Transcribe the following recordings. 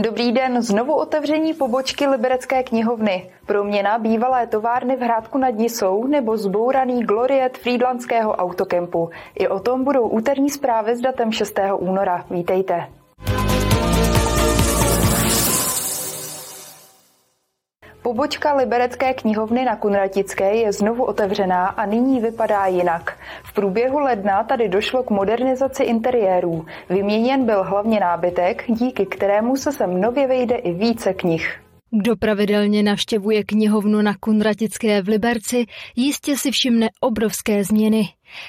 Dobrý den, znovu otevření pobočky Liberecké knihovny. Proměna bývalé továrny v Hrádku nad Nisou nebo zbouraný gloriet Friedlandského autokempu. I o tom budou úterní zprávy s datem 6. února. Vítejte. Pobočka Liberecké knihovny na Kunratické je znovu otevřená a nyní vypadá jinak. V průběhu ledna tady došlo k modernizaci interiérů. Vyměněn byl hlavně nábytek, díky kterému se sem nově vejde i více knih. Kdo pravidelně navštěvuje knihovnu na Kunratické v Liberci, jistě si všimne obrovské změny.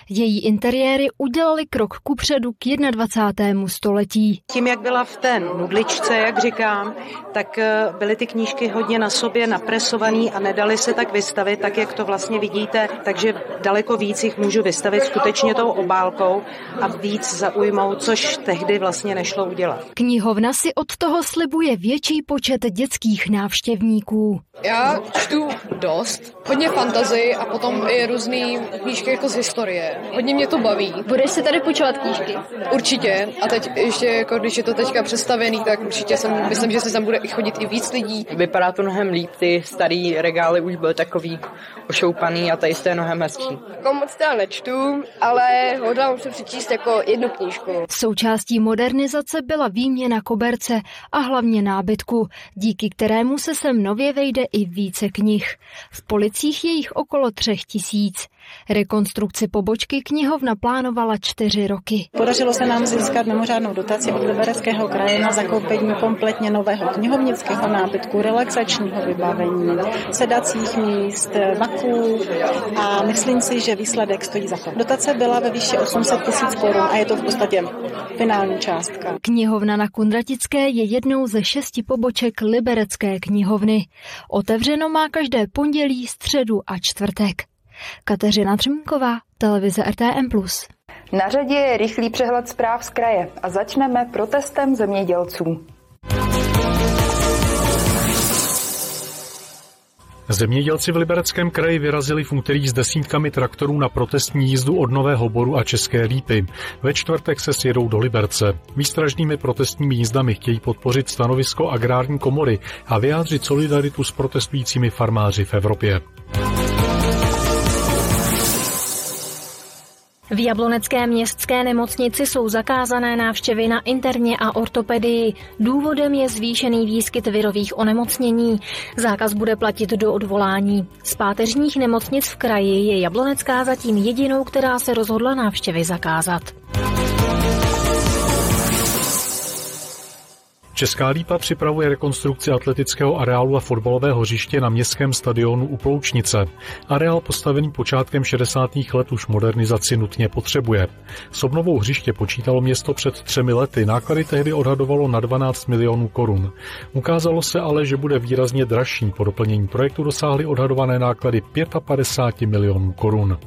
Její interiéry udělali krok kupředu k 21. století. Tím, jak byla v té nudličce, jak říkám, tak eh, byly ty knížky hodně na sobě napresované a nedali se tak vystavit, tak jak to vlastně vidíte, takže daleko víc jich můžu vystavit skutečně tou obálkou a víc zaujmout, což tehdy vlastně nešlo udělat. Knihovna si od toho slibuje větší počet dětských návštěvníků. Já čtu dost, hodně fantazii a potom i různé knížky jako z historie. Hodně mě to baví. Budeš si tady půjčovat knížky? Určitě. A teď ještě, jako když je to teďka představený, tak určitě jsem, myslím, že se tam bude i chodit i víc lidí. Vypadá to mnohem líp, ty starý regály už byly takový ošoupaný a tady je mnohem hezčí. Jako moc teda nečtu, ale hodlám se přečíst jako jednu knížku. Součástí modernizace byla výměna koberce a hlavně nábytku, díky kterému se sem nově vejde i více knih. V policích je jich okolo třech tisíc. Rekonstrukci pobočky knihovna plánovala čtyři roky. Podařilo se nám získat mimořádnou dotaci od Libereckého kraje na zakoupení kompletně nového knihovnického nábytku, relaxačního vybavení, sedacích míst, vaků a myslím si, že výsledek stojí za to. Dotace byla ve výši 800 tisíc korun a je to v podstatě finální částka. Knihovna na Kundratické je jednou ze šesti poboček Liberecké knihovny. Otevřeno má každé pondělí, středu a čtvrtek. Kateřina Třmínková, televize RTM+. Na řadě je rychlý přehled zpráv z kraje a začneme protestem zemědělců. Zemědělci v Libereckém kraji vyrazili v úterý s desítkami traktorů na protestní jízdu od Nového Boru a České Lípy. Ve čtvrtek se sjedou do Liberce. Výstražnými protestními jízdami chtějí podpořit stanovisko agrární komory a vyjádřit solidaritu s protestujícími farmáři v Evropě. V Jablonecké městské nemocnici jsou zakázané návštěvy na interně a ortopedii. Důvodem je zvýšený výskyt virových onemocnění. Zákaz bude platit do odvolání. Z páteřních nemocnic v kraji je Jablonecká zatím jedinou, která se rozhodla návštěvy zakázat. Česká lípa připravuje rekonstrukci atletického areálu a fotbalového hřiště na městském stadionu u Ploučnice. Areál postavený počátkem 60. let už modernizaci nutně potřebuje. S obnovou hřiště počítalo město před třemi lety, náklady tehdy odhadovalo na 12 milionů korun. Ukázalo se ale, že bude výrazně dražší. Po doplnění projektu dosáhly odhadované náklady 55 milionů korun.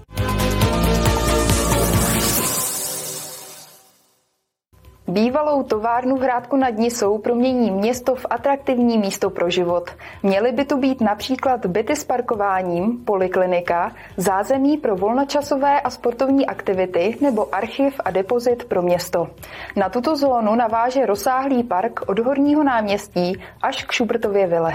Bývalou továrnu v Hrádku nad Nisou promění město v atraktivní místo pro život. Měly by tu být například byty s parkováním, poliklinika, zázemí pro volnočasové a sportovní aktivity nebo archiv a depozit pro město. Na tuto zónu naváže rozsáhlý park od Horního náměstí až k Šubertově vile.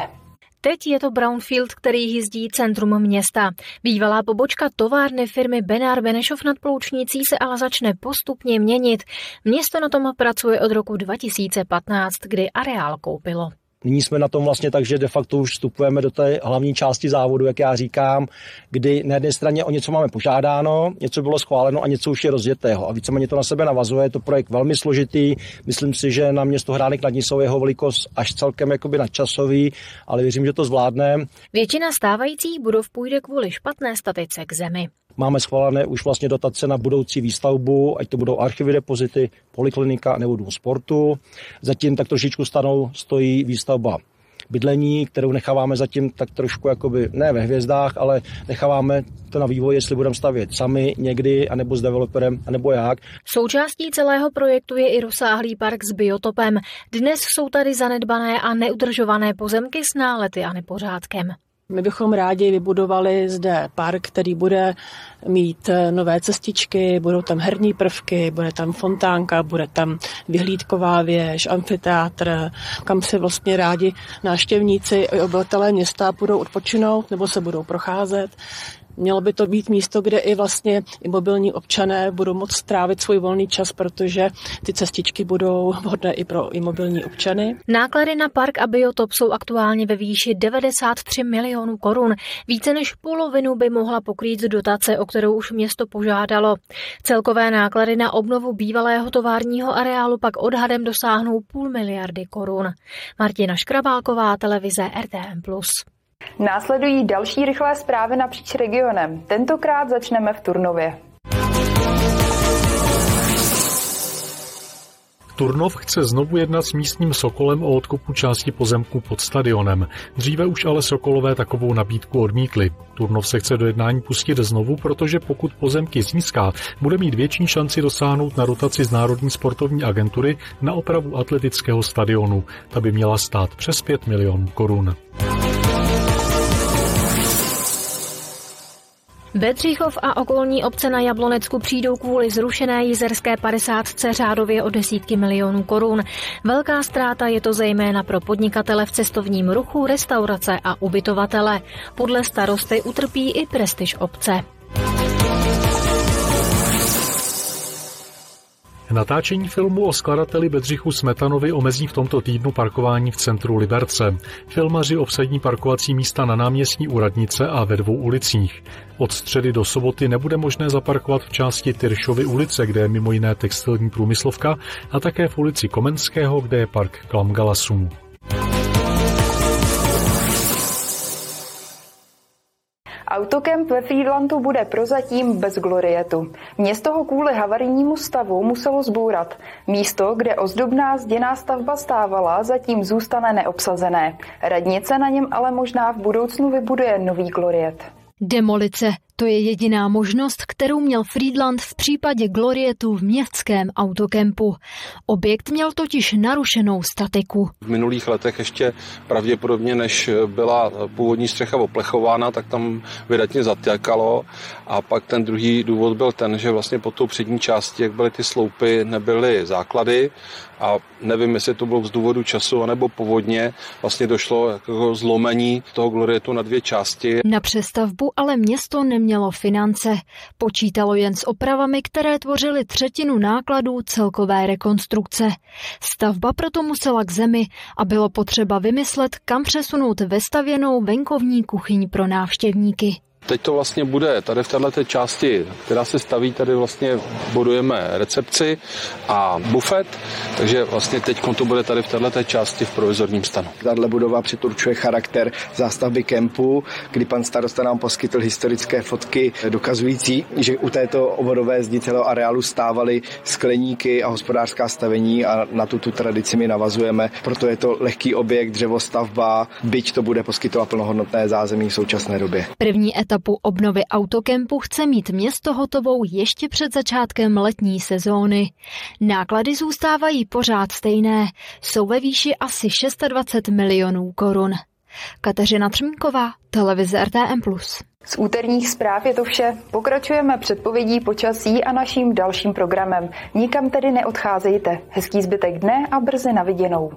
Teď je to Brownfield, který jízdí centrum města. Bývalá pobočka továrny firmy Benár Benešov nad Ploučnicí se ale začne postupně měnit. Město na tom pracuje od roku 2015, kdy areál koupilo. Nyní jsme na tom vlastně tak, že de facto už vstupujeme do té hlavní části závodu, jak já říkám, kdy na jedné straně o něco máme požádáno, něco bylo schváleno a něco už je rozjetého. A víceméně to na sebe navazuje, je to projekt velmi složitý. Myslím si, že na město Hránek nad Nisou jeho velikost až celkem jakoby nadčasový, ale věřím, že to zvládne. Většina stávajících budov půjde kvůli špatné statice k zemi. Máme schválené už vlastně dotace na budoucí výstavbu, ať to budou archivy depozity, poliklinika nebo dům sportu. Zatím tak trošičku stanou stojí výstavba bydlení, kterou necháváme zatím tak trošku jakoby, ne ve hvězdách, ale necháváme to na vývoj, jestli budeme stavět sami někdy, anebo s developerem, anebo jak. Součástí celého projektu je i rozsáhlý park s biotopem. Dnes jsou tady zanedbané a neudržované pozemky s nálety a nepořádkem. My bychom rádi vybudovali zde park, který bude mít eh, nové cestičky, budou tam herní prvky, bude tam fontánka, bude tam vyhlídková věž, amfiteátr, kam si vlastně rádi návštěvníci i obyvatelé města budou odpočinout nebo se budou procházet. Mělo by to být místo, kde i vlastně i mobilní občané budou moct strávit svůj volný čas, protože ty cestičky budou vhodné i pro i mobilní občany. Náklady na park a biotop jsou aktuálně ve výši 93 milionů korun. Více než polovinu by mohla pokrýt z dotace, o kterou už město požádalo. Celkové náklady na obnovu bývalého továrního areálu pak odhadem dosáhnou půl miliardy korun. Martina Škrabálková, televize RTM+. Následují další rychlé zprávy napříč regionem. Tentokrát začneme v Turnově. Turnov chce znovu jednat s místním Sokolem o odkupu části pozemku pod stadionem. Dříve už ale Sokolové takovou nabídku odmítli. Turnov se chce do jednání pustit znovu, protože pokud pozemky získá, bude mít větší šanci dosáhnout na rotaci z Národní sportovní agentury na opravu atletického stadionu. Ta by měla stát přes 5 milionů korun. Bedřichov a okolní obce na Jablonecku přijdou kvůli zrušené jizerské 50 řádově o desítky milionů korun. Velká ztráta je to zejména pro podnikatele v cestovním ruchu, restaurace a ubytovatele. Podle starosty utrpí i prestiž obce. Natáčení filmu o skladateli Bedřichu Smetanovi omezí v tomto týdnu parkování v centru Liberce. Filmaři obsadní parkovací místa na náměstí u Radnice a ve dvou ulicích. Od středy do soboty nebude možné zaparkovat v části Tyršovy ulice, kde je mimo jiné textilní průmyslovka, a také v ulici Komenského, kde je park Klamgalasů. Autokemp ve Friedlandu bude prozatím bez glorietu. Město ho kvůli havarijnímu stavu muselo zbourat. Místo, kde ozdobná zděná stavba stávala, zatím zůstane neobsazené. Radnice na něm ale možná v budoucnu vybuduje nový gloriet. Demolice to je jediná možnost, kterou měl Friedland v případě Glorietu v městském autokempu. Objekt měl totiž narušenou statiku. V minulých letech ještě pravděpodobně, než byla původní střecha oplechována, tak tam vydatně zatěkalo. A pak ten druhý důvod byl ten, že vlastně pod tou přední části, jak byly ty sloupy, nebyly základy a nevím, jestli to bylo z důvodu času anebo povodně, vlastně došlo jako zlomení toho glorietu na dvě části. Na přestavbu ale město nemělo finance. Počítalo jen s opravami, které tvořily třetinu nákladů celkové rekonstrukce. Stavba proto musela k zemi a bylo potřeba vymyslet, kam přesunout vestavěnou venkovní kuchyň pro návštěvníky. Teď to vlastně bude tady v této části, která se staví, tady vlastně budujeme recepci a bufet, takže vlastně teď to bude tady v této části v provizorním stanu. Tato budova přiturčuje charakter zástavby kempu, kdy pan starosta nám poskytl historické fotky dokazující, že u této obvodové zdi celého areálu stávaly skleníky a hospodářská stavení a na tuto tradici my navazujeme. Proto je to lehký objekt, dřevostavba, byť to bude poskytovat plnohodnotné zázemí v současné době. První etapu obnovy autokempu chce mít město hotovou ještě před začátkem letní sezóny. Náklady zůstávají pořád stejné, jsou ve výši asi 620 milionů korun. Kateřina Třmínková, televize RTM+. Z úterních zpráv je to vše. Pokračujeme předpovědí počasí a naším dalším programem. Nikam tedy neodcházejte. Hezký zbytek dne a brzy na viděnou.